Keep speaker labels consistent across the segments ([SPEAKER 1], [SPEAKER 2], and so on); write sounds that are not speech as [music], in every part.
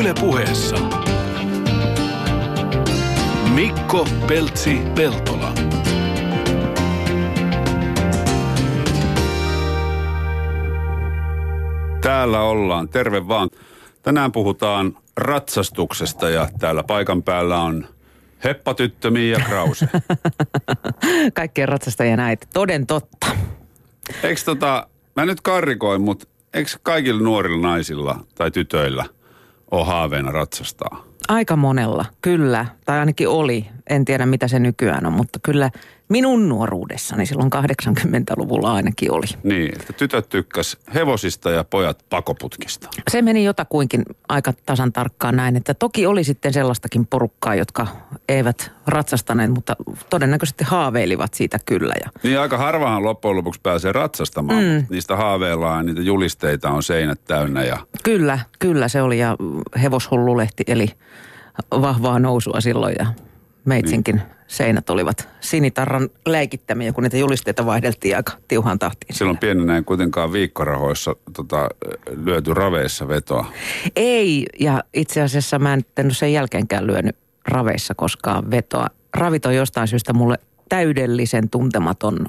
[SPEAKER 1] Yle puheessa. Mikko Peltsi Peltola.
[SPEAKER 2] Täällä ollaan. Terve vaan. Tänään puhutaan ratsastuksesta ja täällä paikan päällä on Heppatyttö Miia Krause. [laughs]
[SPEAKER 3] Kaikkien ratsastajien äiti. Toden totta.
[SPEAKER 2] Eikö tota, mä nyt karrikoin, mutta eikö kaikilla nuorilla naisilla tai tytöillä ole haaveena ratsastaa?
[SPEAKER 3] Aika monella, kyllä. Tai ainakin oli. En tiedä, mitä se nykyään on, mutta kyllä minun nuoruudessani silloin 80-luvulla ainakin oli.
[SPEAKER 2] Niin, että tytöt tykkäs hevosista ja pojat pakoputkista.
[SPEAKER 3] Se meni jotakuinkin aika tasan tarkkaan näin, että toki oli sitten sellaistakin porukkaa, jotka eivät ratsastaneet, mutta todennäköisesti haaveilivat siitä kyllä. Ja
[SPEAKER 2] Niin aika harvahan loppujen lopuksi pääsee ratsastamaan. Mm. Niistä haaveillaan niitä julisteita on seinät täynnä ja
[SPEAKER 3] kyllä, kyllä se oli ja hevoshullulehti eli vahvaa nousua silloin ja meitsinkin niin. seinät olivat sinitarran leikittämiä, kun niitä julisteita vaihdeltiin aika tiuhaan tahtiin.
[SPEAKER 2] silloin pienenä ei kuitenkaan viikkorahoissa tota, lyöty raveissa vetoa.
[SPEAKER 3] Ei, ja itse asiassa mä en sen jälkeenkään lyönyt raveissa koskaan vetoa. Ravit on jostain syystä mulle täydellisen tuntematon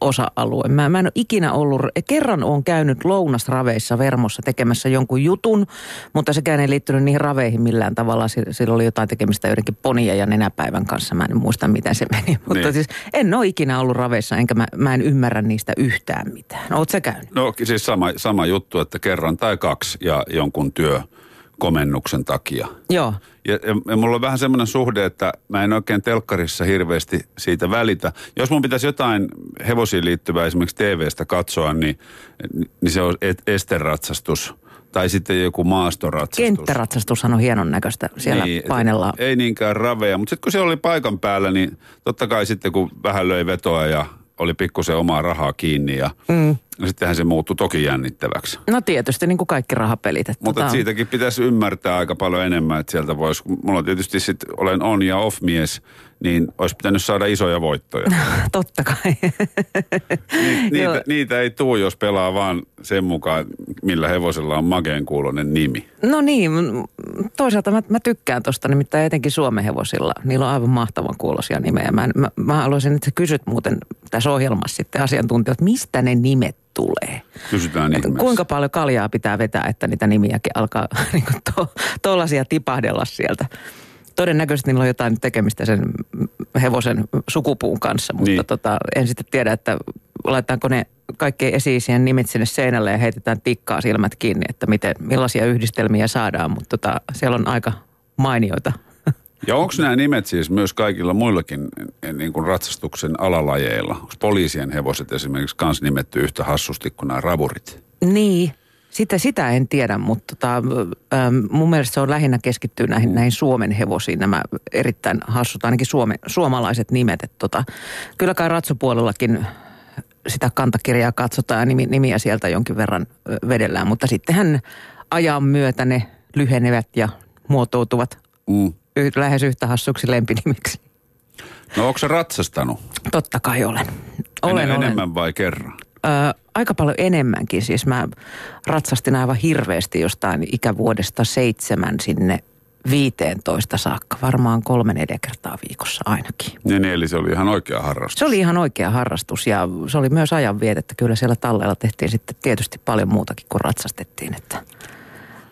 [SPEAKER 3] osa-alue. Mä, mä en ole ikinä ollut, kerran olen käynyt lounasraveissa Vermossa tekemässä jonkun jutun, mutta sekään ei liittynyt niihin raveihin millään tavalla. Si- Sillä oli jotain tekemistä joidenkin ponia ja nenäpäivän kanssa. Mä en muista, miten se meni. [laughs] Mutta
[SPEAKER 2] Niin.
[SPEAKER 3] siis en ole ikinä ollut raveissa, enkä mä, mä en ymmärrä niistä yhtään mitään. Oot sä käynyt?
[SPEAKER 2] No siis sama, sama juttu, että kerran tai kaksi ja jonkun työkomennuksen takia.
[SPEAKER 3] Joo.
[SPEAKER 2] Ja, ja, ja mulla on vähän semmoinen suhde, että mä en oikein telkkarissa hirveästi siitä välitä. Jos mun pitäisi jotain hevosiin liittyvää esimerkiksi TV-stä katsoa, niin, niin se on et- esteratsastus tai sitten joku maastoratsastus.
[SPEAKER 3] Kenttäratsastushan on hienon näköistä. Siellä
[SPEAKER 2] Niin,
[SPEAKER 3] painellaan.
[SPEAKER 2] Ei niinkään raveja, mutta sitten kun se oli paikan päällä, niin totta kai sitten kun vähän löi vetoa ja oli pikkusen omaa rahaa kiinni ja mm. sittenhän se muuttui toki jännittäväksi.
[SPEAKER 3] No tietysti niin kuin kaikki rahapelit. Että
[SPEAKER 2] Mutta
[SPEAKER 3] tota-
[SPEAKER 2] siitäkin pitäisi ymmärtää aika paljon enemmän, että sieltä voisi, mulla tietysti sit, olen on ja off mies, niin olisi pitänyt saada isoja voittoja. [laughs]
[SPEAKER 3] Totta kai.
[SPEAKER 2] Ni, niitä, niitä ei tuu, jos pelaa vaan sen mukaan, millä hevosella on makeen kuulonen nimi.
[SPEAKER 3] No niin, toisaalta mä, mä tykkään tosta, nimittäin etenkin Suomen hevosilla. Niillä on aivan mahtavan kuulosia nimejä. Mä, mä, mä haluaisin, että sä kysyt muuten tässä ohjelmassa sitten asiantuntijat, mistä ne nimet tulee.
[SPEAKER 2] Kysytään
[SPEAKER 3] Että
[SPEAKER 2] ihmeessä.
[SPEAKER 3] kuinka paljon kaljaa pitää vetää, että niitä nimiäkin alkaa [laughs] niin to, tipahdella sieltä. Todennäköisesti niillä on jotain tekemistä sen hevosen sukupuun kanssa, mutta
[SPEAKER 2] Niin.
[SPEAKER 3] tota, en sitten tiedä, että laitetaanko ne kaikkien esi nimet sinne seinälle ja heitetään tikkaa silmät kiinni, että miten, millaisia yhdistelmiä saadaan, mutta tota, siellä on aika mainioita. [laughs]
[SPEAKER 2] Ja onko nämä nimet siis myös kaikilla muillakin eh, niin kuin ratsastuksen alalajeilla? Onko poliisien hevoset esimerkiksi kans nimetty yhtä hassusti kuin nämä ravurit?
[SPEAKER 3] Niin, sitä, sitä en tiedä, mutta tota, ähm, mun mielestä se on lähinnä keskittyy näihin, näihin Suomen hevosiin, nämä erittäin hassut, ainakin suome, suomalaiset nimet. Et tota, kyllä kai ratsupuolellakin sitä kantakirjaa katsotaan ja nimi, nimiä sieltä jonkin verran vedellään, mutta sittenhän ajan myötä ne lyhenevät ja muotoutuvat
[SPEAKER 2] Mm.
[SPEAKER 3] y- lähes yhtä hassuksi lempinimiksi.
[SPEAKER 2] No onko se ratsastanut?
[SPEAKER 3] Totta kai olen. Olen,
[SPEAKER 2] En,
[SPEAKER 3] olen.
[SPEAKER 2] enemmän vai kerran?
[SPEAKER 3] Ö, aika paljon enemmänkin. Siis mä ratsastin aivan hirveästi jostain ikävuodesta seitsemän sinne 15 saakka. Varmaan kolme neljä kertaa viikossa ainakin.
[SPEAKER 2] Niin, eli se oli ihan oikea harrastus.
[SPEAKER 3] Se oli ihan oikea harrastus ja se oli myös ajanvietettä. Kyllä siellä talleella tehtiin sitten tietysti paljon muutakin kuin ratsastettiin. Että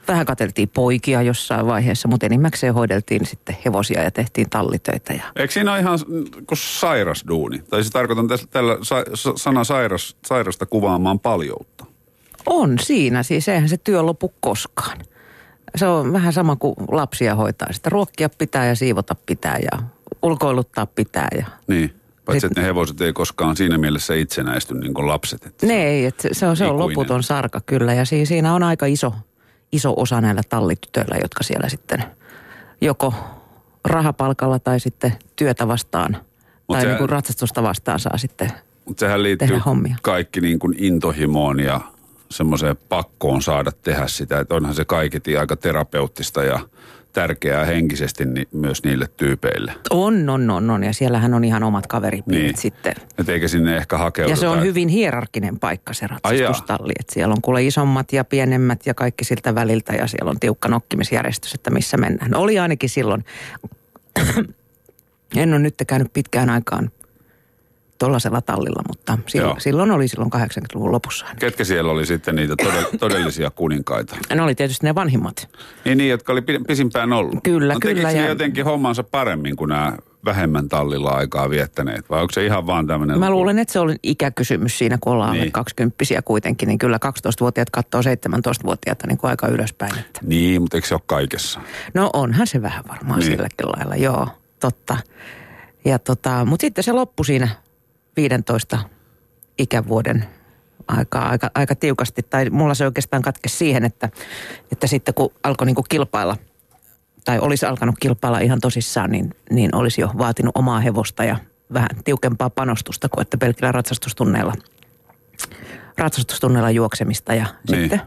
[SPEAKER 3] vähän katseltiin poikia jossain vaiheessa, mutta enimmäkseen hoideltiin sitten hevosia ja tehtiin tallitöitä. Ja
[SPEAKER 2] Eikö siinä ole ihan kuin sairas duuni? Tai se tarkoitan tässä, tällä sa, sa, sana sairas, sairasta kuvaamaan paljoutta.
[SPEAKER 3] On siinä, siis eihän se työ lopu koskaan. Se on vähän sama kuin lapsia hoitaa. Sitä ruokkia pitää ja siivota pitää ja ulkoiluttaa pitää. Ja...
[SPEAKER 2] Niin. Paitsi, että ne hevoset ei koskaan siinä mielessä itsenäisty niin kuin lapset. Että
[SPEAKER 3] Ne ei, että se on, se on
[SPEAKER 2] Ikuinen.
[SPEAKER 3] loputon sarka kyllä ja si- siinä on aika iso, iso osa näillä tallitytöillä, jotka siellä sitten joko rahapalkalla tai sitten työtä vastaan tai
[SPEAKER 2] se-
[SPEAKER 3] niin kuin ratsastusta vastaan saa sitten.
[SPEAKER 2] Mutta sehän liittyy
[SPEAKER 3] Tehdä hommia.
[SPEAKER 2] kaikki niin kuin intohimoon ja semmoiseen pakkoon saada tehdä sitä. Että onhan se kaiketi aika terapeuttista ja tärkeää henkisesti ni, myös niille tyypeille.
[SPEAKER 3] On, on, on, on. Ja siellähän on ihan omat kaveripiirit
[SPEAKER 2] Niin.
[SPEAKER 3] sitten.
[SPEAKER 2] Et eikä sinne ehkä hakeuduta.
[SPEAKER 3] Ja se on hyvin hierarkkinen paikka se ratsastustalli. Että siellä on kuule isommat ja pienemmät ja kaikki siltä väliltä ja siellä on tiukka nokkimisjärjestys, että missä mennään. Oli ainakin silloin. [coughs] en ole nyt käynyt pitkään aikaan tuollaisella tallilla, mutta silloin,
[SPEAKER 2] Joo.
[SPEAKER 3] silloin oli silloin 80-luvun lopussa.
[SPEAKER 2] Ketkä siellä oli sitten niitä todell- [coughs] todellisia kuninkaita?
[SPEAKER 3] Ne oli tietysti ne vanhimmat.
[SPEAKER 2] Niin, niin jotka oli pi- pisimpään ollut.
[SPEAKER 3] Kyllä,
[SPEAKER 2] no,
[SPEAKER 3] kyllä, ja-
[SPEAKER 2] jotenkin hommansa paremmin kuin nämä vähemmän tallilla aikaa viettäneet? Vai onko se ihan vaan tämmöinen...
[SPEAKER 3] Mä luulen, että se oli ikäkysymys siinä, kun ollaan
[SPEAKER 2] Niin.
[SPEAKER 3] alle 20 kuitenkin, niin kyllä 12-vuotiaat katsoo 17-vuotiaita niin kuin aika ylöspäin. Että.
[SPEAKER 2] Niin, mutta eikö se ole kaikessa?
[SPEAKER 3] No onhan se vähän varmaan
[SPEAKER 2] niin.
[SPEAKER 3] silläkin lailla, joo, totta. Ja tota, mutta sitten se loppui siinä 15 ikävuoden aika, aika, aika tiukasti. Tai mulla se oikeastaan katkesi siihen, että, että sitten kun alkoi niinku kilpailla, tai olisi alkanut kilpailla ihan tosissaan, niin, niin olisi jo vaatinut omaa hevosta ja vähän tiukempaa panostusta kuin että pelkillä ratsastustunneilla, ratsastustunneilla juoksemista. Ja
[SPEAKER 2] Niin.
[SPEAKER 3] sitten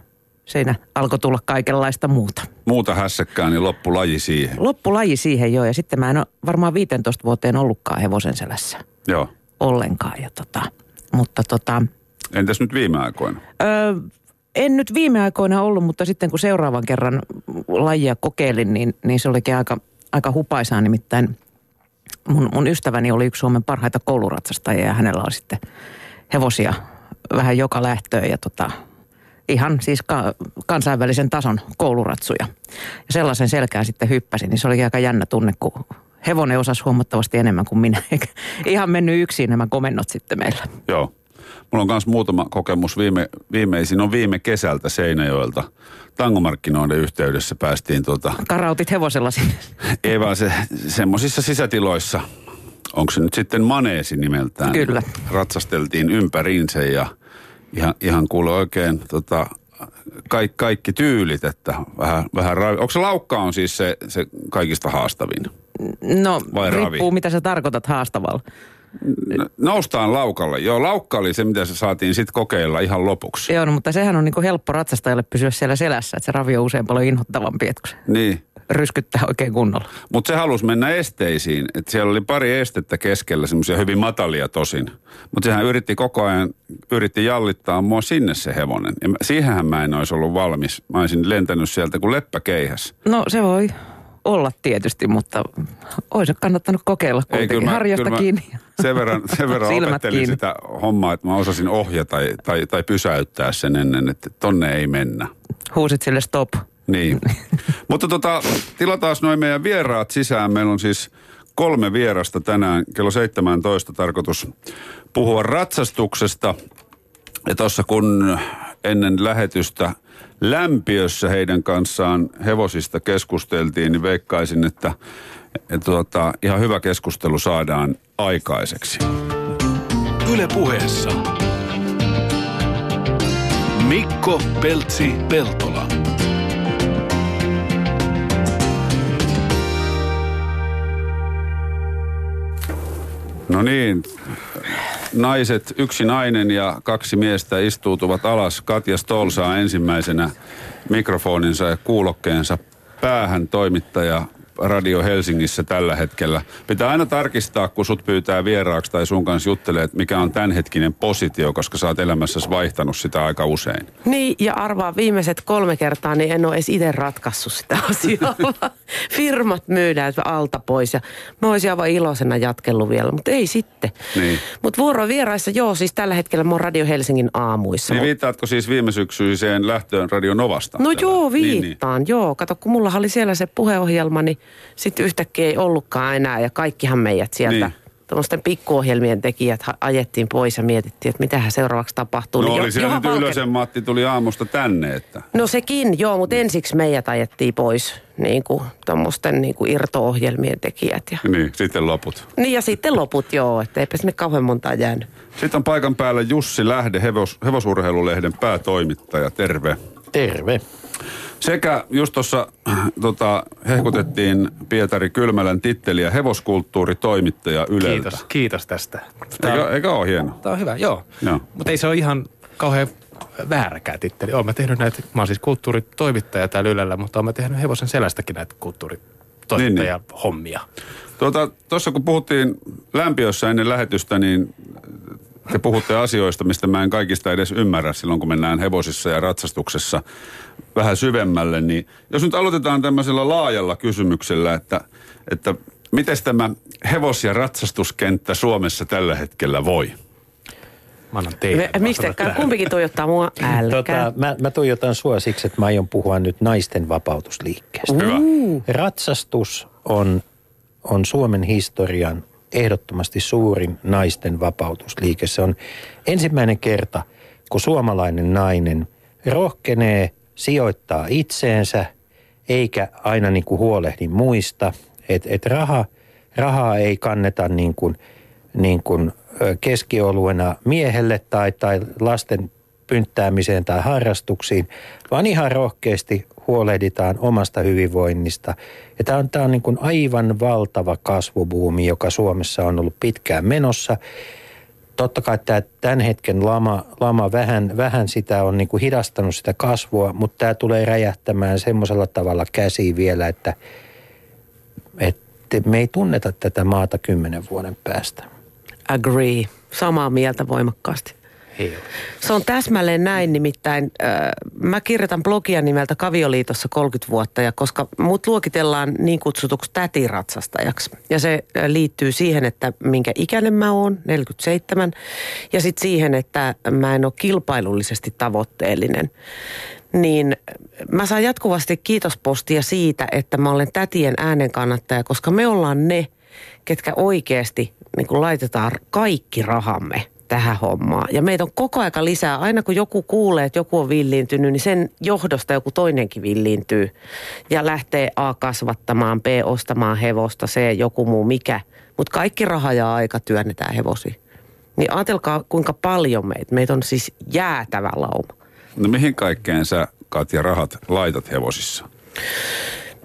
[SPEAKER 3] siinä alkoi tulla kaikenlaista muuta.
[SPEAKER 2] Muuta hässäkkää, niin loppulaji siihen.
[SPEAKER 3] Loppulaji siihen jo ja sitten mä en ole varmaan 15 vuoteen ollutkaan hevosen selässä
[SPEAKER 2] Joo.
[SPEAKER 3] Ollenkaan. Ja tota, mutta tota,
[SPEAKER 2] Entäs nyt viime aikoina?
[SPEAKER 3] Öö, en nyt viime aikoina ollut, mutta sitten kun seuraavan kerran lajia kokeilin, niin, niin se olikin aika, aika hupaisaa. Nimittäin mun, mun ystäväni oli yksi Suomen parhaita kouluratsastajia ja hänellä oli sitten hevosia vähän joka lähtöön ja tota, ihan siis ka- kansainvälisen tason kouluratsuja. Ja sellaisen selkään sitten hyppäsin, niin se oli aika jännä tunne, kun hevonen osasi huomattavasti enemmän kuin minä. Eikä ihan mennyt yksin nämä komennot sitten meillä.
[SPEAKER 2] Joo. Mulla on myös muutama kokemus. Viime, viimeisin on viime kesältä Seinäjoelta. Tangomarkkinoiden yhteydessä päästiin tuota,
[SPEAKER 3] Karautit hevosella sinne.
[SPEAKER 2] ei vaan se, semmoisissa sisätiloissa, onko se nyt sitten maneesi nimeltään.
[SPEAKER 3] Kyllä.
[SPEAKER 2] Ratsasteltiin ympäriinsä ja ihan, ihan kuule oikein tota, kaikki, kaikki tyylit, että vähän, vähän. Onko se laukka on siis se, se kaikista haastavin?
[SPEAKER 3] No,
[SPEAKER 2] Vai ravi?
[SPEAKER 3] riippuu mitä sä tarkoitat haastavalla.
[SPEAKER 2] Noustaan laukalle. Joo, laukka oli se, mitä se saatiin sitten kokeilla ihan lopuksi.
[SPEAKER 3] Joo, no, mutta sehän on niinku helppo ratsastajalle pysyä siellä selässä, että se ravi on usein paljon inhottavampi, että se
[SPEAKER 2] Niin.
[SPEAKER 3] ryskyttää oikein kunnolla.
[SPEAKER 2] Mutta se halusi mennä esteisiin. että siellä oli pari estettä keskellä, semmoisia hyvin matalia tosin. Mutta sehän yritti koko ajan, yritti jallittaa mua sinne se hevonen. Ja mä- siihenhän mä en olisi ollut valmis. Mä olisin lentänyt sieltä kuin leppäkeihäs.
[SPEAKER 3] No se voi olla tietysti, mutta olisi kannattanut kokeilla kuitenkin. Harjasta
[SPEAKER 2] kyllä mä
[SPEAKER 3] kiinni.
[SPEAKER 2] Sen verran, sen verran [laughs] opettelin
[SPEAKER 3] kiinni.
[SPEAKER 2] sitä hommaa, että mä osasin ohjata tai, tai, tai pysäyttää sen ennen, että tonne ei mennä.
[SPEAKER 3] Huusit sille stop.
[SPEAKER 2] Niin. [laughs] Mutta tota, tilataan noin meidän vieraat sisään. Meillä on siis kolme vierasta tänään. Kello 17 tarkoitus puhua ratsastuksesta. Ja tuossa kun ennen lähetystä lämpiössä heidän kanssaan hevosista keskusteltiin, niin veikkaisin, että, että tuota, ihan hyvä keskustelu saadaan aikaiseksi.
[SPEAKER 1] Yle puheessa. Mikko Peltsi Peltola.
[SPEAKER 2] No niin, naiset, yksi nainen ja kaksi miestä istuutuvat alas. Katja Stoll saa ensimmäisenä mikrofoninsa ja kuulokkeensa päähän toimittaja Radio Helsingissä tällä hetkellä. Pitää aina tarkistaa, kun sut pyytää vieraaksi tai sun kanssa juttelee, että mikä on tämänhetkinen positio, koska sä oot elämässäsi vaihtanut sitä aika usein.
[SPEAKER 4] Niin, ja arvaa viimeiset kolme kertaa, niin en ole edes itse ratkaissut sitä [laughs] asiaa. Firmat myydään alta pois ja mä olisin aivan iloisena jatkellut vielä, mutta ei sitten.
[SPEAKER 2] Niin.
[SPEAKER 4] Mutta vuorovieraissa, joo, siis tällä hetkellä mä oon Radio Helsingin aamuissa.
[SPEAKER 2] Niin viittaatko siis viime syksyiseen lähtöön Radio Novasta?
[SPEAKER 4] No joo,
[SPEAKER 2] Niin, niin.
[SPEAKER 4] viittaan, joo. Kato, kun mulla oli siellä se puheohjelma, niin sitten yhtäkkiä ei ollutkaan enää ja kaikkihan meidät sieltä.
[SPEAKER 2] Niin.
[SPEAKER 4] Niin. Tuommoisten pikkuohjelmien tekijät ajettiin pois ja mietittiin, että mitähän seuraavaksi tapahtuu.
[SPEAKER 2] No
[SPEAKER 4] Niin jo-
[SPEAKER 2] oli siellä nyt Ylösen Matti tuli aamusta tänne, että...
[SPEAKER 4] No sekin, joo, mutta ensiksi meidät ajettiin pois, niin kuin tuommoisten niin kuin irto-ohjelmien tekijät. Ja,
[SPEAKER 2] Niin, sitten loput.
[SPEAKER 4] niin ja sitten loput, joo, että eipä sinne kauhean montaa jäänyt.
[SPEAKER 2] Sitten on paikan päällä Jussi Lähde, hevos, hevosurheilulehden päätoimittaja. Terve.
[SPEAKER 5] Terve.
[SPEAKER 2] Sekä just tuossa tota, hehkutettiin Pietari Kylmälän titteliä hevoskulttuuritoimittaja Yleltä.
[SPEAKER 5] Kiitos, kiitos tästä.
[SPEAKER 2] Eikö, eikö ole hieno?
[SPEAKER 5] Tämä on hyvä, joo.
[SPEAKER 2] Joo.
[SPEAKER 5] Mutta ei se ole ihan kauhean vääräkään titteli. Olen mä tehnyt näitä, mä oon siis kulttuuritoimittaja täällä Ylellä, mutta olen mä tehnyt hevosen selästäkin näitä kulttuuritoimittaja-hommia.
[SPEAKER 2] Tuota, tuossa kun puhuttiin lämpiössä ennen lähetystä, niin te puhutte asioista, mistä mä en kaikista edes ymmärrä silloin, kun mennään hevosissa ja ratsastuksessa vähän syvemmälle. Niin jos nyt aloitetaan tämmöisellä laajalla kysymyksellä, että, että miten tämä hevos- ja ratsastuskenttä Suomessa tällä hetkellä voi?
[SPEAKER 5] Mä annan teille.
[SPEAKER 4] Miksi kumpikin tuijottaa mua? Älkää.
[SPEAKER 6] Tota, mä, mä tuijotan sua siksi, että mä aion puhua nyt naisten vapautusliikkeestä.
[SPEAKER 2] Hyvä.
[SPEAKER 6] Ratsastus on, on Suomen historian ehdottomasti suurin naisten vapautusliike. Se on ensimmäinen kerta, kun suomalainen nainen rohkenee sijoittaa itseensä, eikä aina niin kuin huolehdi muista. Että et raha, rahaa ei kanneta niin kuin, niin kuin keskioluena miehelle tai, tai lasten pynttäämiseen tai harrastuksiin, vaan ihan rohkeasti huolehditaan omasta hyvinvoinnista. Ja tämä on, tämä on niin kuin aivan valtava kasvubuumi, joka Suomessa on ollut pitkään menossa. Totta kai tämä tämän hetken lama, lama vähän, vähän sitä on niin kuin hidastanut sitä kasvua, mutta tämä tulee räjähtämään semmoisella tavalla käsiin vielä, että, että me ei tunneta tätä maata kymmenen vuoden päästä.
[SPEAKER 4] Agree. Samaa mieltä voimakkaasti. Se on täsmälleen näin, nimittäin äh, mä kirjoitan blogia nimeltä Kavioliitossa 30 vuotta, ja koska mut luokitellaan niin kutsutuksi tätiratsastajaksi. Ja se liittyy siihen, että minkä ikäinen mä oon, 47, ja sitten siihen, että mä en ole kilpailullisesti tavoitteellinen. Niin mä saan jatkuvasti kiitospostia siitä, että mä olen tätien äänen kannattaja, koska me ollaan ne, ketkä oikeasti niin kuin laitetaan kaikki rahamme tähän hommaan. Ja meitä on koko aika lisää. Aina kun joku kuulee, että joku on villiintynyt, niin sen johdosta joku toinenkin villiintyy. Ja lähtee A kasvattamaan, B ostamaan hevosta, C joku muu mikä. Mutta kaikki raha ja aika työnnetään hevosiin. Niin ajatelkaa kuinka paljon meitä. Meitä on siis jäätävä lauma.
[SPEAKER 2] No mihin kaikkeen sä, Katja, rahat laitat hevosissa?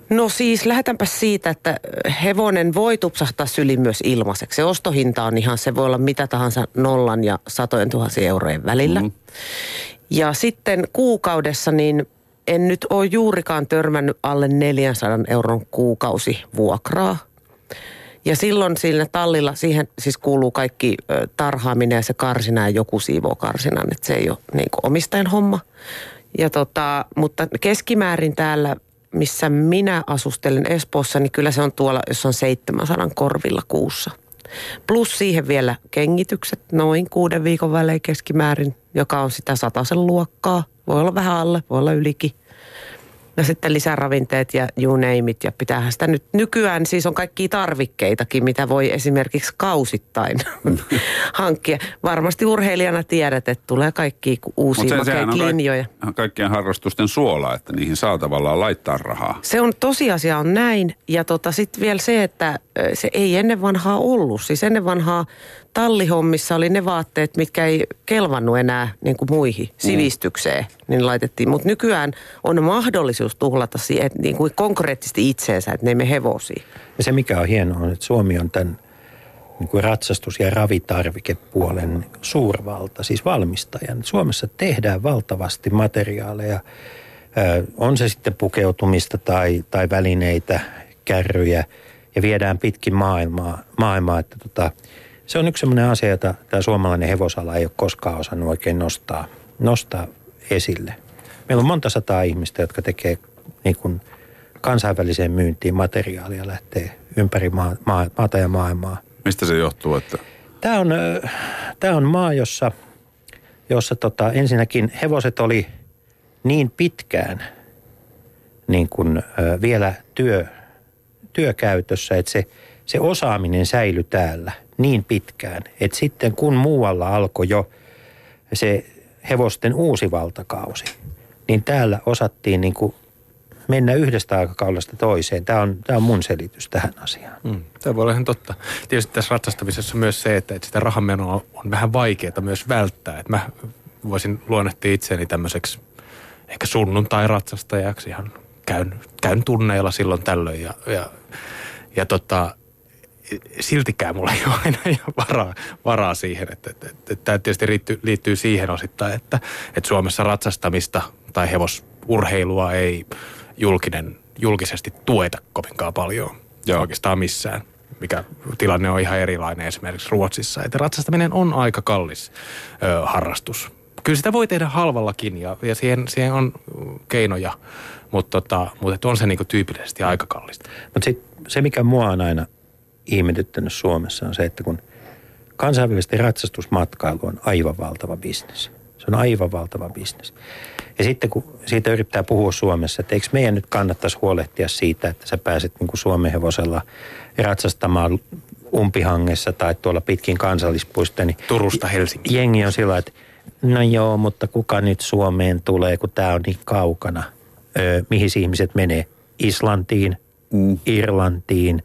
[SPEAKER 4] No siis lähdetäänpä siitä, että hevonen voi tupsahtaa syliin myös ilmaiseksi. Se ostohinta on ihan, se voi olla mitä tahansa nollan ja satojen tuhansien eurojen välillä. Mm. Ja sitten kuukaudessa niin en nyt ole juurikaan törmännyt alle 400 euron kuukausi vuokraa. Ja silloin siinä tallilla, siihen siis kuuluu kaikki tarhaaminen ja se karsina ja joku siivoo karsinan, että se ei ole niin omistajan homma. Ja tota, mutta keskimäärin täällä, missä minä asustelen Espoossa, niin kyllä se on tuolla, jos on 700 korvilla kuussa. Plus siihen vielä kengitykset noin kuuden viikon välein keskimäärin, joka on sitä sataisen luokkaa. Voi olla vähän alle, voi olla ylikin. Ja sitten lisäravinteet ja you name it. Ja pitäähän sitä nyt nykyään siis on kaikkia tarvikkeitakin, mitä voi esimerkiksi kausittain [laughs] hankkia. Varmasti urheilijana tiedät, että tulee kaikki uusia makeita linjoja.
[SPEAKER 2] kaik- kaikkien harrastusten suola, että niihin saa tavallaan laittaa rahaa.
[SPEAKER 4] Se on tosiasia on näin. Ja tota, sitten vielä se, että se ei ennen vanhaa ollut. Siis ennen vanhaa tallihommissa oli ne vaatteet, mitkä ei kelvannut enää niin kuin muihin sivistykseen, niin laitettiin. Mutta nykyään on mahdollisuus tuhlata siihen, niin kuin konkreettisesti itseensä, että ne ei mene hevosiin.
[SPEAKER 6] Ja se mikä on hienoa on, että Suomi on tämän niin kuin ratsastus- ja ravitarvikepuolen suurvalta, siis valmistajan. Suomessa tehdään valtavasti materiaaleja, on se sitten pukeutumista tai, tai välineitä, kärryjä ja viedään pitkin maailmaa. maailmaa että tota, se on yksi sellainen asia, jota tämä suomalainen hevosala ei ole koskaan osannut oikein nostaa, nostaa esille. Meillä on monta sataa ihmistä, jotka tekee niin kuin kansainväliseen myyntiin materiaalia, lähtee ympäri maa, maa, maata ja maailmaa.
[SPEAKER 2] Mistä se johtuu, että
[SPEAKER 6] Tämä on, ö, tämä on maa, jossa, jossa tota, ensinnäkin hevoset oli niin pitkään niin kuin, ö, vielä työ, työkäytössä, että se, se osaaminen säilyi täällä niin pitkään, että sitten kun muualla alkoi jo se hevosten uusi valtakausi, niin täällä osattiin niin kuin mennä yhdestä aikakaudesta toiseen. Tämä on, tämä on mun selitys tähän asiaan.
[SPEAKER 5] Mm, tämä voi olla ihan totta. Tietysti tässä ratsastamisessa myös se, että, että sitä rahanmenoa on vähän vaikeaa myös välttää. Että mä voisin luonnehtia itseäni tämmöiseksi ehkä sunnuntai-ratsastajaksi ihan käyn, käyn tunneilla silloin tällöin ja, ja, ja tota, siltikään mulla ei ole aina ihan varaa, varaa siihen. Että, että, että, että tämä tietysti liittyy, liittyy siihen osittain, että, että Suomessa ratsastamista tai hevosurheilua ei julkinen, julkisesti tueta kovinkaan paljon Joo. oikeastaan missään mikä tilanne on ihan erilainen esimerkiksi Ruotsissa. Että ratsastaminen on aika kallis ö, harrastus. Kyllä sitä voi tehdä halvallakin ja, ja siihen, siihen on keinoja, mutta, tota, mutta on se niinku tyypillisesti aika kallista.
[SPEAKER 6] Mutta se, mikä mua on aina ihmetyttänyt Suomessa on se, että kun kansainvälisesti ratsastusmatkailu on aivan valtava bisnes. Se on aivan valtava bisnes. Ja sitten kun siitä yrittää puhua Suomessa, että eikö meidän nyt kannattaisi huolehtia siitä, että sä pääset niin kuin Suomen hevosella ratsastamaan umpihangessa tai tuolla pitkin kansallispuista. Niin
[SPEAKER 5] Turusta Helsinkiin.
[SPEAKER 6] Jengi on sillä että no joo, mutta kuka nyt Suomeen tulee, kun tämä on niin kaukana. Öö, mihin ihmiset menee? Islantiin, mm. Irlantiin.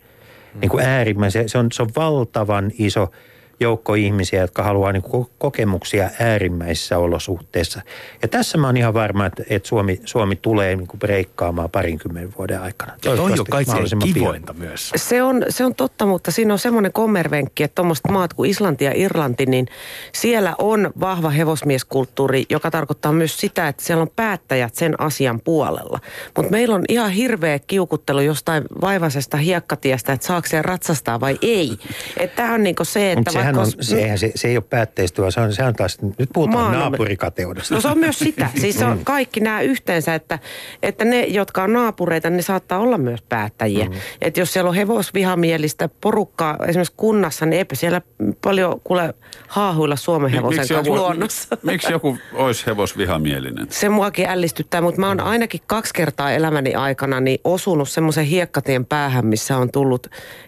[SPEAKER 6] Niin kuin äärimmäisen, se on, se on valtavan iso joukko ihmisiä, jotka haluaa niin kuin kokemuksia äärimmäisissä olosuhteissa. Ja tässä mä oon ihan varma, että, että Suomi, Suomi tulee niin kuin breikkaamaan parinkymmenen vuoden aikana.
[SPEAKER 5] Toi on kaikkein kivointa pian. myös.
[SPEAKER 4] Se on, se on totta, mutta siinä on semmoinen kommervenkki, että tuommoiset maat kuin Islanti ja Irlanti, niin siellä on vahva hevosmieskulttuuri, joka tarkoittaa myös sitä, että siellä on päättäjät sen asian puolella. Mutta meillä on ihan hirveä kiukuttelu jostain vaivaisesta hiekkatiestä, että saako se ratsastaa vai ei. Että tämä on niinku se, että
[SPEAKER 6] sehän on, sehän, se, se ei ole päätteistyö, se on, se on taas, nyt puhutaan Maan... naapurikateudesta.
[SPEAKER 4] No se on myös sitä, [laughs] siis se on mm. kaikki nämä yhteensä, että, että ne, jotka on naapureita, ne saattaa olla myös päättäjiä. Mm. Että jos siellä on hevosvihamielistä porukkaa esimerkiksi kunnassa, niin eipä siellä paljon kuule haahuilla Suomen hevosen miksi kanssa joku, luonnossa.
[SPEAKER 2] Miksi joku olisi hevosvihamielinen?
[SPEAKER 4] Se muakin ällistyttää, mutta mä oon ainakin kaksi kertaa elämäni aikana niin osunut semmoisen hiekkatien päähän, missä on tullut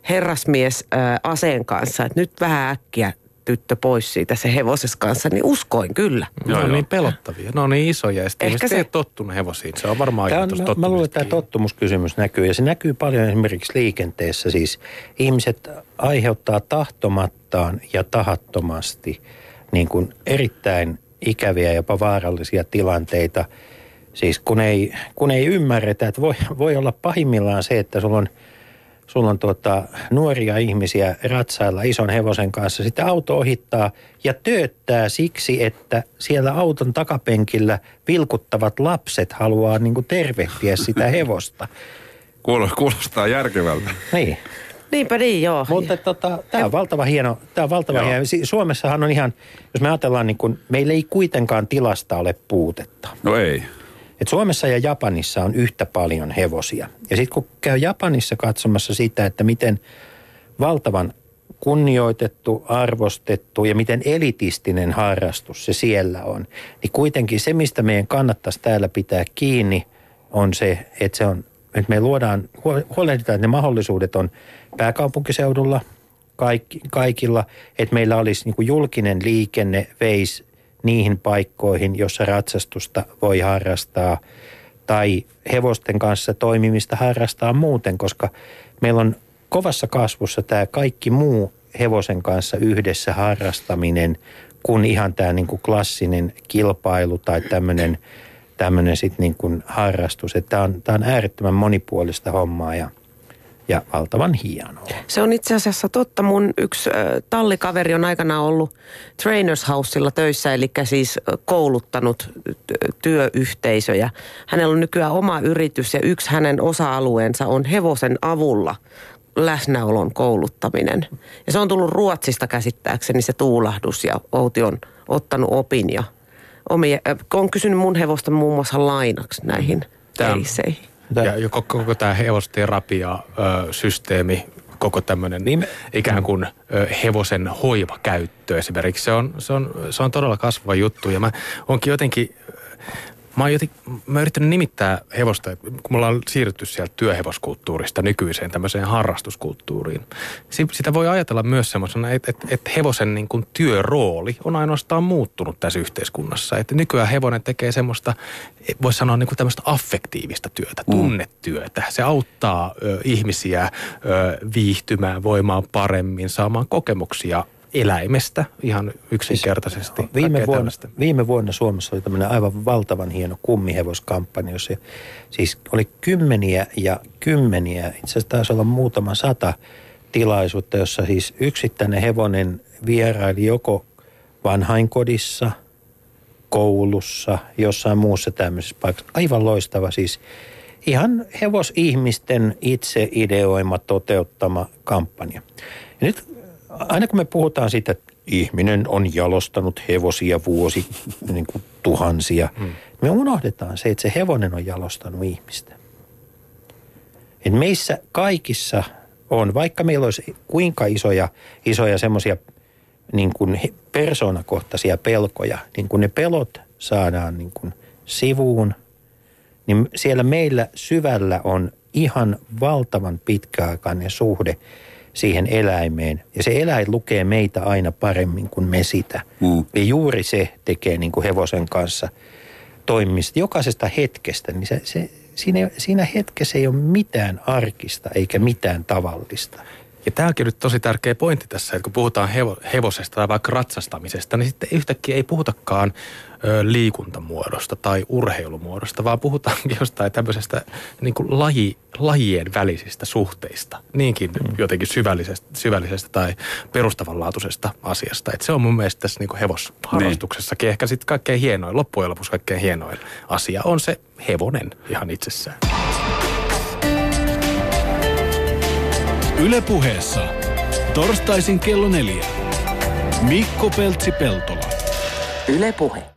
[SPEAKER 4] herrasmies ää, aseen kanssa. Että nyt vähän äkkiä tyttö pois siitä se hevosessa kanssa, niin uskoin kyllä.
[SPEAKER 5] Ne on niin pelottavia, ne on niin isoja ja sitten Ehkä se... ei tottunut hevosiin. Se on varmaan
[SPEAKER 6] tämä on, mä, mä luulen, että tämä tottumuskysymys näkyy ja se näkyy paljon esimerkiksi liikenteessä. Siis ihmiset aiheuttaa tahtomattaan ja tahattomasti niin kuin erittäin ikäviä, jopa vaarallisia tilanteita. Siis kun ei, kun ei ymmärretä, että voi, voi olla pahimmillaan se, että sulla on – sulla on tuota, nuoria ihmisiä ratsailla ison hevosen kanssa. Sitten auto ohittaa ja tööttää siksi, että siellä auton takapenkillä vilkuttavat lapset haluaa niin kuin tervehtiä sitä [laughs] hevosta.
[SPEAKER 2] Kuulostaa järkevältä.
[SPEAKER 6] Niin.
[SPEAKER 4] Niinpä niin, joo.
[SPEAKER 6] Mutta tota, tämä on valtava hieno. Tämä on valtava hieno. Suomessahan on ihan, jos me ajatellaan, niin kun, meillä ei kuitenkaan tilasta ole puutetta.
[SPEAKER 2] No ei.
[SPEAKER 6] Et Suomessa ja Japanissa on yhtä paljon hevosia. Ja sitten kun käy Japanissa katsomassa sitä, että miten valtavan kunnioitettu, arvostettu ja miten elitistinen harrastus se siellä on, niin kuitenkin se, mistä meidän kannattaisi täällä pitää kiinni, on se, että se on, että me luodaan, huolehditaan, että ne mahdollisuudet on pääkaupunkiseudulla kaikki, kaikilla, että meillä olisi niin julkinen liikenne veisi niihin paikkoihin, jossa ratsastusta voi harrastaa tai hevosten kanssa toimimista harrastaa muuten, koska meillä on kovassa kasvussa tämä kaikki muu hevosen kanssa yhdessä harrastaminen kuin ihan tämä niin kuin klassinen kilpailu tai tämmöinen tämmöinen sitten niin kuin harrastus. Tämä on, tämä on äärettömän monipuolista hommaa ja – ja valtavan hienoa.
[SPEAKER 4] Se on itse asiassa totta. Mun yksi tallikaveri on aikanaan ollut Trainers Housella töissä, eli siis kouluttanut työyhteisöjä. Hänellä on nykyään oma yritys ja yksi hänen osa-alueensa on hevosen avulla läsnäolon kouluttaminen. Ja se on tullut Ruotsista käsittääkseni se tuulahdus ja Outi on ottanut opin ja omia, on kysynyt mun hevosta muun muassa lainaksi näihin Tämä, keiseihin.
[SPEAKER 5] Ja, koko, koko tämä hevosterapia-systeemi, koko tämmöinen niin ikään kuin hevosen hoivakäyttö esimerkiksi, se on, se, on, se on todella kasvava juttu. Ja mä onkin jotenkin Mä oon joten, mä yrittänyt nimittää hevosta, kun me ollaan siirrytty sieltä työhevoskulttuurista nykyiseen tämmöiseen harrastuskulttuuriin. Sitä voi ajatella myös semmoisena, että, että, että hevosen niin kuin työrooli on ainoastaan muuttunut tässä yhteiskunnassa. Että nykyään hevonen tekee semmoista, voisi sanoa niin kuin tämmöistä affektiivista työtä, mm. tunnetyötä. Se auttaa ö, ihmisiä ö, viihtymään, voimaan paremmin, saamaan kokemuksia eläimestä ihan yksinkertaisesti. Siis
[SPEAKER 6] viime, vuonna, viime vuonna Suomessa oli tämmöinen aivan valtavan hieno kummihevoskampanja, jossa siis oli kymmeniä ja kymmeniä, itse asiassa taisi olla muutama sata tilaisuutta, jossa siis yksittäinen hevonen vieraili joko vanhainkodissa, koulussa, jossain muussa tämmöisessä paikassa. Aivan loistava siis ihan hevosihmisten itse ideoima, toteuttama kampanja. Ja nyt aina kun me puhutaan siitä, että ihminen on jalostanut hevosia vuosi niin kuin tuhansia, hmm. me unohdetaan se, että se hevonen on jalostanut ihmistä. Et meissä kaikissa on, vaikka meillä olisi kuinka isoja, isoja semmoisia niin kuin persoonakohtaisia pelkoja, niin kun ne pelot saadaan niin kuin sivuun, niin siellä meillä syvällä on ihan valtavan pitkäaikainen suhde siihen eläimeen. Ja se eläin lukee meitä aina paremmin kuin me sitä. Mm. Ja juuri se tekee niin kuin hevosen kanssa toimimista jokaisesta hetkestä. Niin se, se, siinä, siinä hetkessä ei ole mitään arkista eikä mitään tavallista.
[SPEAKER 5] Ja tämä onkin nyt tosi tärkeä pointti tässä, että kun puhutaan hevo, hevosesta tai vaikka ratsastamisesta, niin sitten yhtäkkiä ei puhutakaan ö, liikuntamuodosta tai urheilumuodosta, vaan puhutaankin jostain tämmöisestä niin kuin laji, lajien välisistä suhteista. Niinkin mm. jotenkin syvällisestä, syvällisestä tai perustavanlaatuisesta asiasta. Et se on mun mielestä tässä niin kuin hevosharrastuksessakin niin. ehkä sitten kaikkein hienoin, loppujen lopuksi kaikkein hienoin asia on se hevonen ihan itsessään.
[SPEAKER 1] Ylepuheessa torstaisin kello neljä. Mikko Peltsi-Peltola.
[SPEAKER 3] Ylepuhe.